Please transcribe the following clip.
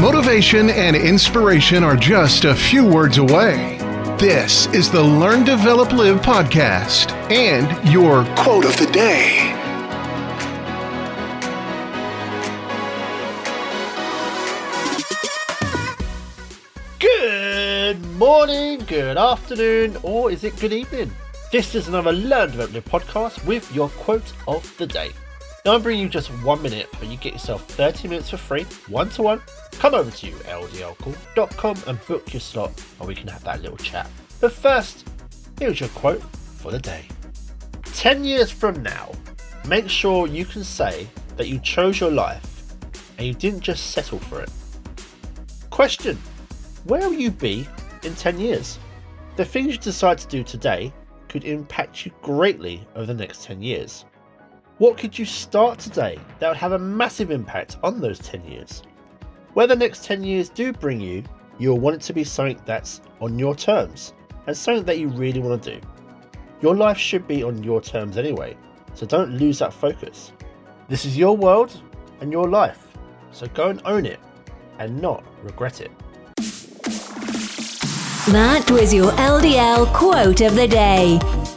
Motivation and inspiration are just a few words away. This is the Learn, Develop, Live podcast and your quote of the day. Good morning, good afternoon, or is it good evening? This is another Learn Develop Live podcast with your quote of the day. Now I'm bringing you just one minute, but you get yourself 30 minutes for free, one to one. Come over to ldlcall.com and book your slot, and we can have that little chat. But first, here's your quote for the day. 10 years from now, make sure you can say that you chose your life and you didn't just settle for it. Question where will you be in 10 years? The things you decide to do today could impact you greatly over the next 10 years. What could you start today that would have a massive impact on those 10 years? Where the next 10 years do bring you, you'll want it to be something that's on your terms and something that you really want to do. Your life should be on your terms anyway, so don't lose that focus. This is your world and your life, so go and own it and not regret it. That was your LDL quote of the day.